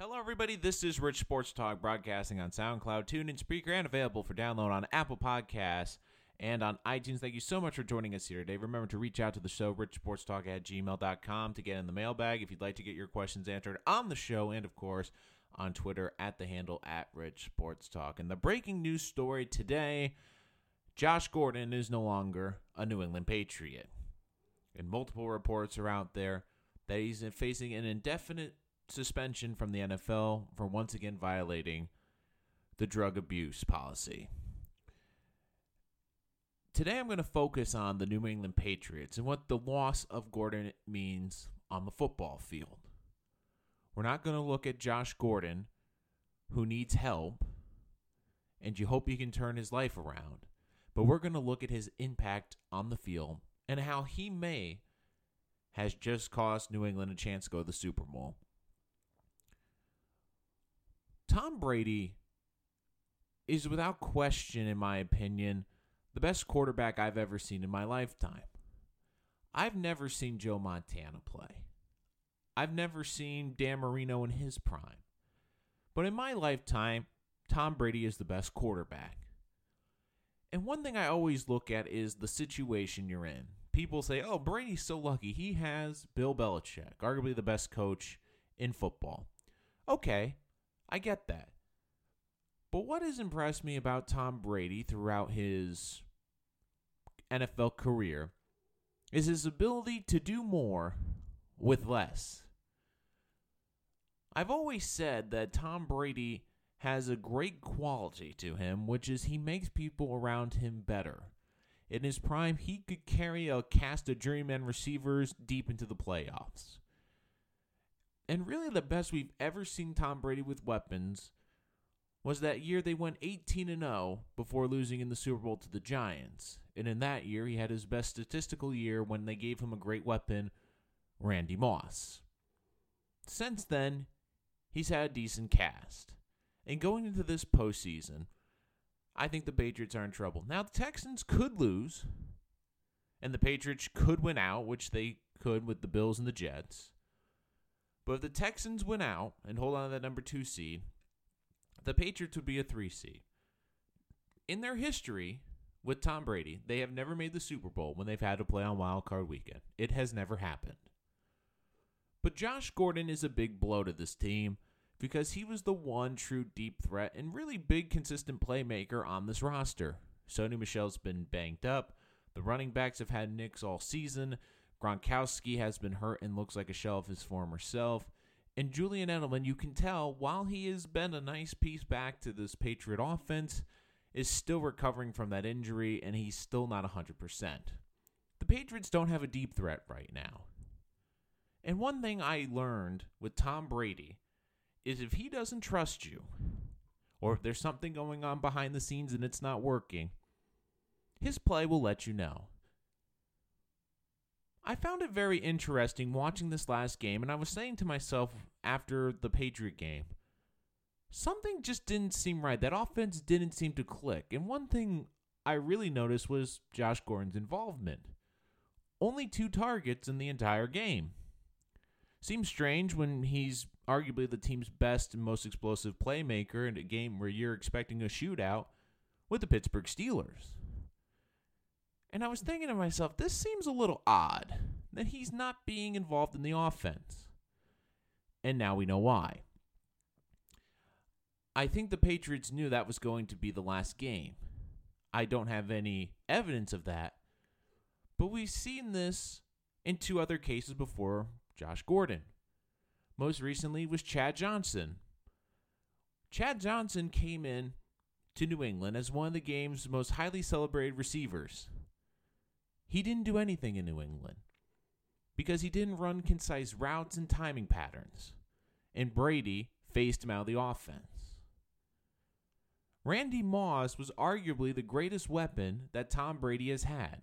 Hello, everybody. This is Rich Sports Talk, broadcasting on SoundCloud, TuneIn, Spreaker, and available for download on Apple Podcasts and on iTunes. Thank you so much for joining us here today. Remember to reach out to the show, richsportstalk at gmail.com, to get in the mailbag if you'd like to get your questions answered on the show, and of course, on Twitter at the handle at Rich Sports Talk. And the breaking news story today Josh Gordon is no longer a New England Patriot. And multiple reports are out there that he's facing an indefinite suspension from the NFL for once again violating the drug abuse policy. Today I'm going to focus on the New England Patriots and what the loss of Gordon means on the football field. We're not going to look at Josh Gordon, who needs help, and you hope he can turn his life around. But we're going to look at his impact on the field and how he may has just cost New England a chance to go to the Super Bowl. Tom Brady is without question, in my opinion, the best quarterback I've ever seen in my lifetime. I've never seen Joe Montana play. I've never seen Dan Marino in his prime. But in my lifetime, Tom Brady is the best quarterback. And one thing I always look at is the situation you're in. People say, oh, Brady's so lucky. He has Bill Belichick, arguably the best coach in football. Okay, I get that. But what has impressed me about Tom Brady throughout his NFL career is his ability to do more with less. I've always said that Tom Brady has a great quality to him, which is he makes people around him better. In his prime, he could carry a cast of journeyman receivers deep into the playoffs. And really, the best we've ever seen Tom Brady with weapons was that year they went 18 and 0 before losing in the Super Bowl to the Giants. And in that year, he had his best statistical year when they gave him a great weapon, Randy Moss. Since then, he's had a decent cast. And going into this postseason, I think the Patriots are in trouble. Now, the Texans could lose, and the Patriots could win out, which they could with the Bills and the Jets. But if the Texans win out and hold on to that number two seed, the Patriots would be a three seed. In their history with Tom Brady, they have never made the Super Bowl when they've had to play on Wild Card Weekend. It has never happened. But Josh Gordon is a big blow to this team because he was the one true deep threat and really big consistent playmaker on this roster. Sony Michel's been banged up. The running backs have had nicks all season. Gronkowski has been hurt and looks like a shell of his former self. And Julian Edelman, you can tell, while he has been a nice piece back to this Patriot offense, is still recovering from that injury and he's still not 100%. The Patriots don't have a deep threat right now. And one thing I learned with Tom Brady is if he doesn't trust you, or if there's something going on behind the scenes and it's not working, his play will let you know. I found it very interesting watching this last game, and I was saying to myself after the Patriot game, something just didn't seem right. That offense didn't seem to click. And one thing I really noticed was Josh Gordon's involvement. Only two targets in the entire game. Seems strange when he's arguably the team's best and most explosive playmaker in a game where you're expecting a shootout with the Pittsburgh Steelers. And I was thinking to myself, this seems a little odd that he's not being involved in the offense. And now we know why. I think the Patriots knew that was going to be the last game. I don't have any evidence of that. But we've seen this in two other cases before Josh Gordon. Most recently was Chad Johnson. Chad Johnson came in to New England as one of the game's most highly celebrated receivers. He didn't do anything in New England because he didn't run concise routes and timing patterns. And Brady phased him out of the offense. Randy Moss was arguably the greatest weapon that Tom Brady has had.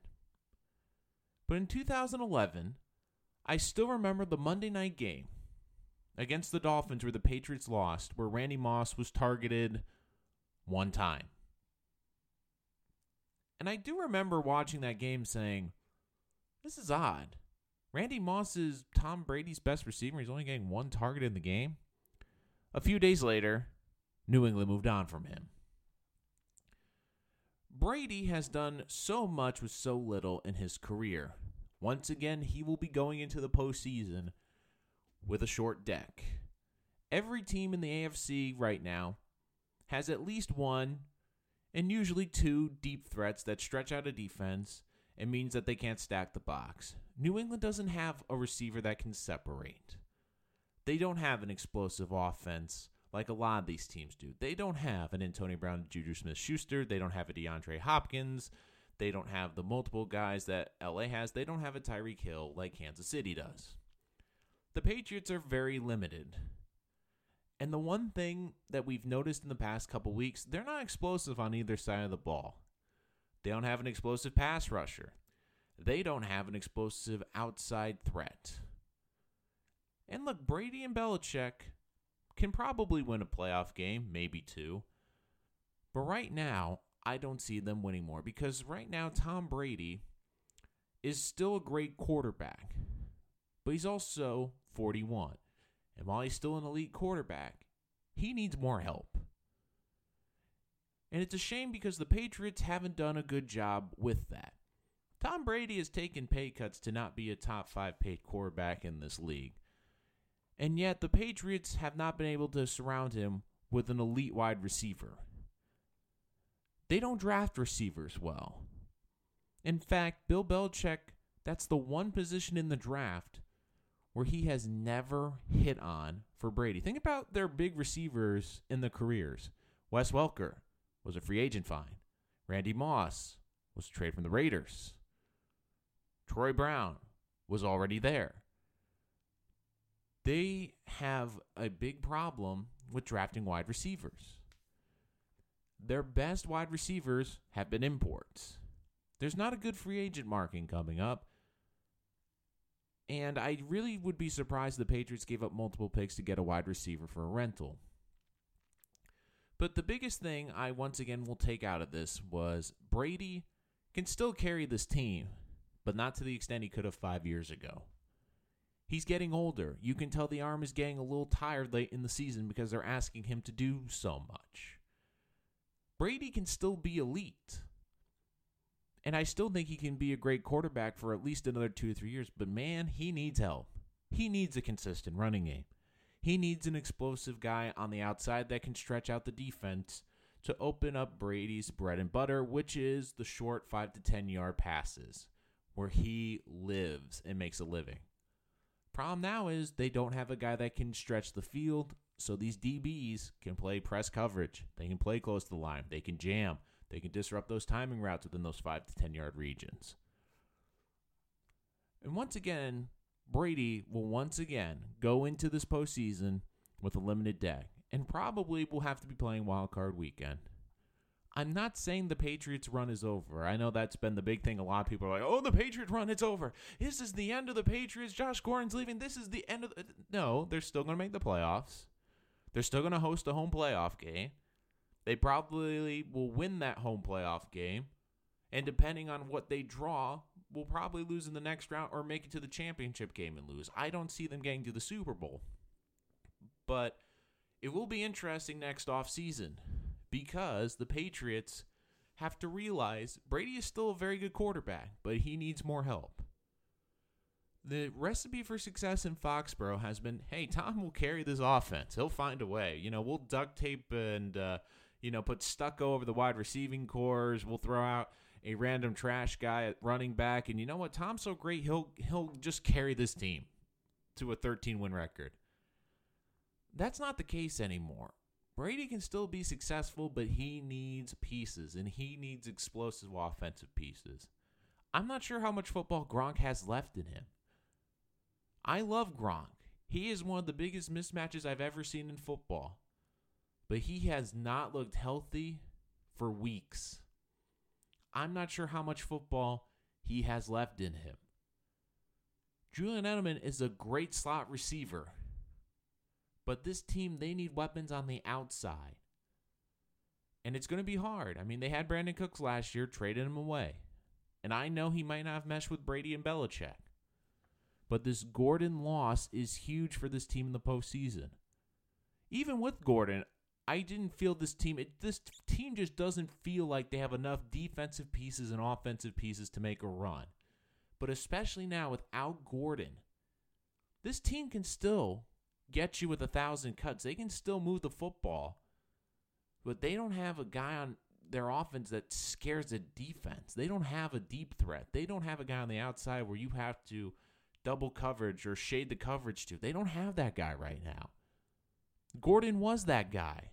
But in 2011, I still remember the Monday night game against the Dolphins where the Patriots lost, where Randy Moss was targeted one time. And I do remember watching that game saying, this is odd. Randy Moss is Tom Brady's best receiver. He's only getting one target in the game. A few days later, New England moved on from him. Brady has done so much with so little in his career. Once again, he will be going into the postseason with a short deck. Every team in the AFC right now has at least one and usually two deep threats that stretch out a defense and means that they can't stack the box. New England doesn't have a receiver that can separate. They don't have an explosive offense like a lot of these teams do. They don't have an Antonio Brown, Juju Smith Schuster. They don't have a DeAndre Hopkins. They don't have the multiple guys that LA has. They don't have a Tyreek Hill like Kansas City does. The Patriots are very limited. And the one thing that we've noticed in the past couple weeks, they're not explosive on either side of the ball. They don't have an explosive pass rusher. They don't have an explosive outside threat. And look, Brady and Belichick can probably win a playoff game, maybe two. But right now, I don't see them winning more because right now, Tom Brady is still a great quarterback, but he's also 41. And while he's still an elite quarterback, he needs more help. And it's a shame because the Patriots haven't done a good job with that. Tom Brady has taken pay cuts to not be a top five paid quarterback in this league. And yet the Patriots have not been able to surround him with an elite wide receiver. They don't draft receivers well. In fact, Bill Belichick, that's the one position in the draft where he has never hit on for Brady. Think about their big receivers in the careers. Wes Welker was a free agent fine. Randy Moss was a trade from the Raiders. Troy Brown was already there. They have a big problem with drafting wide receivers. Their best wide receivers have been imports. There's not a good free agent marking coming up. And I really would be surprised the Patriots gave up multiple picks to get a wide receiver for a rental. But the biggest thing I once again will take out of this was Brady can still carry this team, but not to the extent he could have five years ago. He's getting older. You can tell the arm is getting a little tired late in the season because they're asking him to do so much. Brady can still be elite. And I still think he can be a great quarterback for at least another two or three years. But man, he needs help. He needs a consistent running game. He needs an explosive guy on the outside that can stretch out the defense to open up Brady's bread and butter, which is the short 5 to 10 yard passes where he lives and makes a living. Problem now is they don't have a guy that can stretch the field, so these DBs can play press coverage. They can play close to the line. They can jam. They can disrupt those timing routes within those 5 to 10 yard regions. And once again, Brady will once again go into this postseason with a limited deck and probably will have to be playing wild card weekend. I'm not saying the Patriots run is over. I know that's been the big thing. A lot of people are like, "Oh, the Patriots run, it's over. This is the end of the Patriots. Josh Gordon's leaving. This is the end of the No, they're still going to make the playoffs. They're still going to host a home playoff game. They probably will win that home playoff game. And depending on what they draw, will probably lose in the next round or make it to the championship game and lose. I don't see them getting to the Super Bowl. But it will be interesting next off season because the Patriots have to realize Brady is still a very good quarterback, but he needs more help. The recipe for success in Foxborough has been, hey, Tom will carry this offense. He'll find a way. You know, we'll duct tape and uh, you know, put stucco over the wide receiving cores. We'll throw out a random trash guy at running back, and you know what? Tom's so great, he'll he'll just carry this team to a 13 win record. That's not the case anymore. Brady can still be successful, but he needs pieces, and he needs explosive offensive pieces. I'm not sure how much football Gronk has left in him. I love Gronk. He is one of the biggest mismatches I've ever seen in football but he has not looked healthy for weeks. I'm not sure how much football he has left in him. Julian Edelman is a great slot receiver, but this team, they need weapons on the outside. And it's going to be hard. I mean, they had Brandin Cooks last year, traded him away. And I know he might not have meshed with Brady and Belichick. But this Gordon loss is huge for this team in the postseason. even with Gordon, I didn't feel this team. It, this team just doesn't feel like they have enough defensive pieces and offensive pieces to make a run. But especially now without Gordon, this team can still get you with a thousand cuts. They can still move the football, but they don't have a guy on their offense that scares the defense. They don't have a deep threat. They don't have a guy on the outside where you have to double coverage or shade the coverage to. They don't have that guy right now. Gordon was that guy.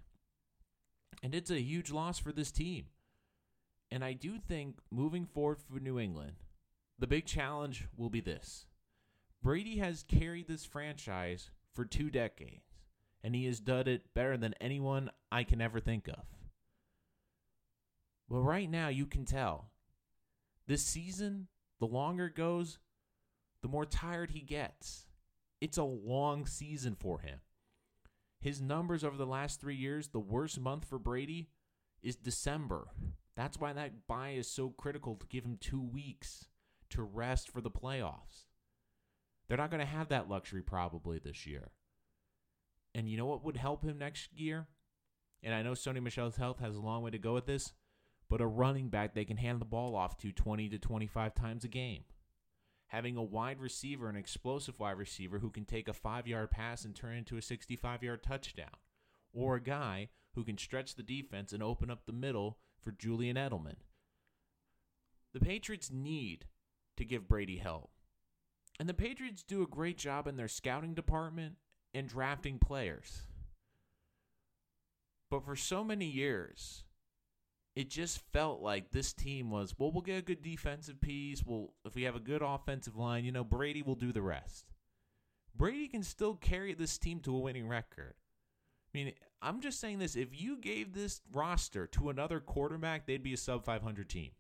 And it's a huge loss for this team. And I do think moving forward for New England, the big challenge will be this Brady has carried this franchise for two decades, and he has done it better than anyone I can ever think of. But right now, you can tell this season, the longer it goes, the more tired he gets. It's a long season for him. His numbers over the last three years, the worst month for Brady is December. That's why that bye is so critical to give him two weeks to rest for the playoffs. They're not going to have that luxury probably this year. And you know what would help him next year? And I know Sony Michel's health has a long way to go with this, but a running back they can hand the ball off to 20 to 25 times a game having a wide receiver, an explosive wide receiver who can take a five yard pass and turn into a 65 yard touchdown, or a guy who can stretch the defense and open up the middle for Julian Edelman. The Patriots need to give Brady help. And the Patriots do a great job in their scouting department and drafting players. But for so many years, it just felt like this team was well we'll get a good defensive piece. We'll if we have a good offensive line you know brady will do the rest. Brady can still carry this team to a winning record. I mean i'm just saying this if you gave this roster to another quarterback they'd be a sub 500 team.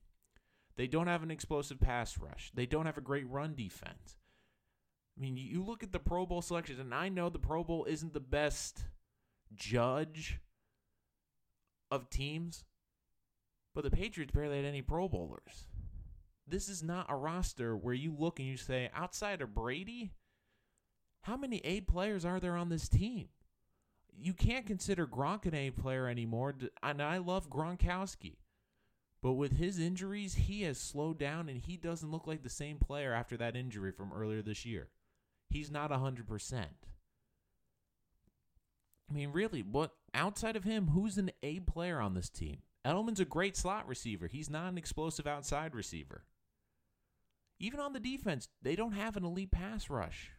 They don't have an explosive pass rush. They don't have a great run defense. I mean you look at the pro bowl selections and i know the pro bowl isn't the best judge of teams but the Patriots barely had any Pro Bowlers. This is not a roster where you look and you say, outside of Brady, how many A players are there on this team? You can't consider Gronk an A player anymore. And I love Gronkowski. But with his injuries, he has slowed down and he doesn't look like the same player after that injury from earlier this year. He's not 100%. I mean, really, what outside of him, who's an A player on this team? Edelman's a great slot receiver. He's not an explosive outside receiver. Even on the defense, they don't have an elite pass rush.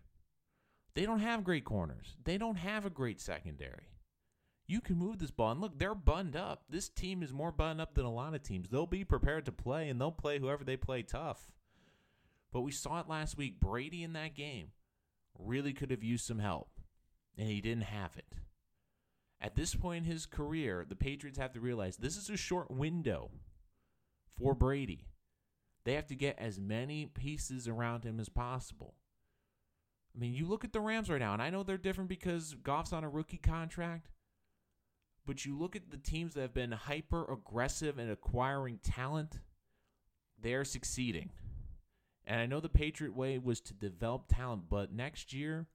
They don't have great corners. They don't have a great secondary. You can move this ball. And look, they're bunned up. This team is more bunned up than a lot of teams. They'll be prepared to play, and they'll play whoever they play tough. But we saw it last week. Brady in that game really could have used some help, and he didn't have it. At this point in his career, the Patriots have to realize this is a short window for Brady. They have to get as many pieces around him as possible. I mean, you look at the Rams right now, and I know they're different because Goff's on a rookie contract, but you look at the teams that have been hyper aggressive in acquiring talent, they're succeeding. And I know the Patriot way was to develop talent, but next year,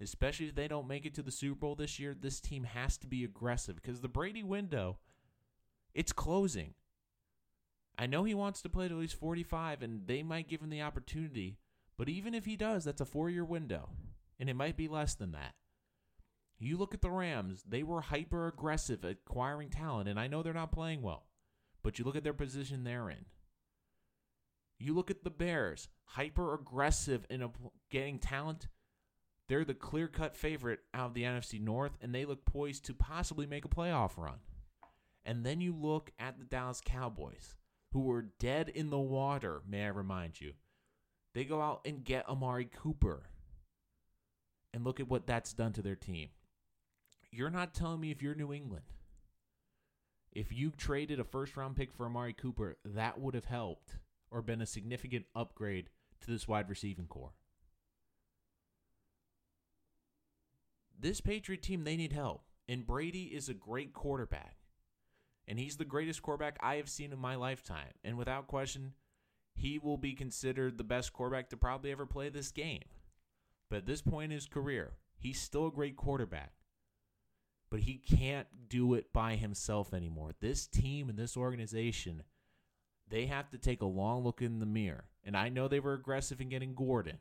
especially if they don't make it to the Super Bowl this year, this team has to be aggressive because the Brady window, it's closing. I know he wants to play till he's 45 and they might give him the opportunity, but even if he does, that's a four year window, and it might be less than that. You look at the Rams, they were hyper aggressive acquiring talent, and I know they're not playing well, but you look at their position they're in. You look at the Bears, hyper aggressive in getting talent, they're the clear cut favorite out of the NFC North, and they look poised to possibly make a playoff run. And then you look at the Dallas Cowboys, who were dead in the water, may I remind you. They go out and get Amari Cooper. And look at what that's done to their team. You're not telling me if you're New England, if you traded a first round pick for Amari Cooper, that would have helped or been a significant upgrade to this wide receiving corps. This Patriot team, they need help. And Brady is a great quarterback. And he's the greatest quarterback I have seen in my lifetime. And without question, he will be considered the best quarterback to probably ever play this game. But at this point in his career, he's still a great quarterback. but he can't do it by himself anymore. This team and this organization, they have to take a long look in the mirror. And I know they were aggressive in getting Gordon,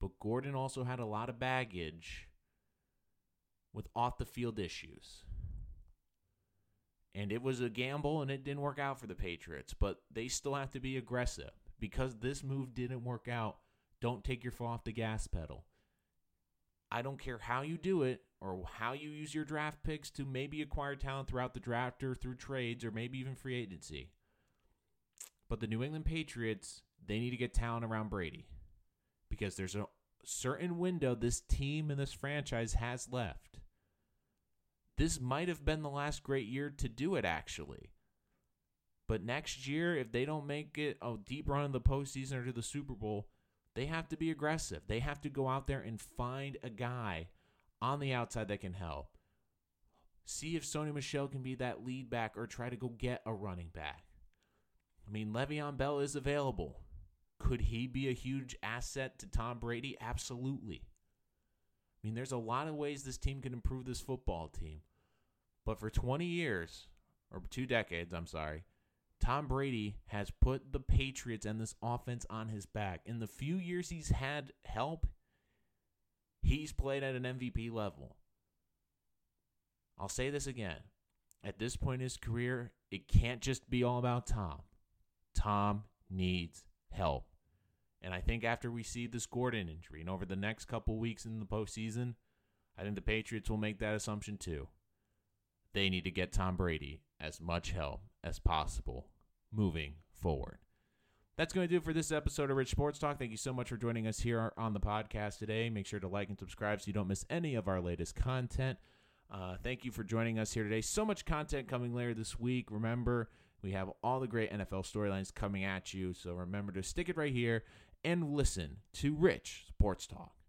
but Gordon also had a lot of baggage with off the field issues. And it was a gamble and it didn't work out for the Patriots, but they still have to be aggressive because this move didn't work out. Don't take your foot off the gas pedal. I don't care how you do it or how you use your draft picks to maybe acquire talent throughout the draft or through trades or maybe even free agency. But the New England Patriots, they need to get talent around Brady because there's a certain window this team and this franchise has left. This might have been the last great year to do it, actually. But next year, if they don't make it a deep run in the postseason or to the Super Bowl, they have to be aggressive. They have to go out there and find a guy on the outside that can help. See if Sony Michel can be that lead back or try to go get a running back. I mean, Le'Veon Bell is available. Could he be a huge asset to Tom Brady? Absolutely. I mean, there's a lot of ways this team can improve this football team. But for 20 years, or two decades, I'm sorry, Tom Brady has put the Patriots and this offense on his back. In the few years he's had help, he's played at an MVP level. I'll say this again. At this point in his career, it can't just be all about Tom. Tom needs help. And I think after we see this Gordon injury and over the next couple weeks in the postseason, I think the Patriots will make that assumption too. They need to get Tom Brady as much help as possible moving forward. That's going to do it for this episode of Rich Sports Talk. Thank you so much for joining us here on the podcast today. Make sure to like and subscribe so you don't miss any of our latest content. Uh, thank you for joining us here today. So much content coming later this week. Remember, we have all the great NFL storylines coming at you. So remember to stick it right here and listen to Rich Sports Talk.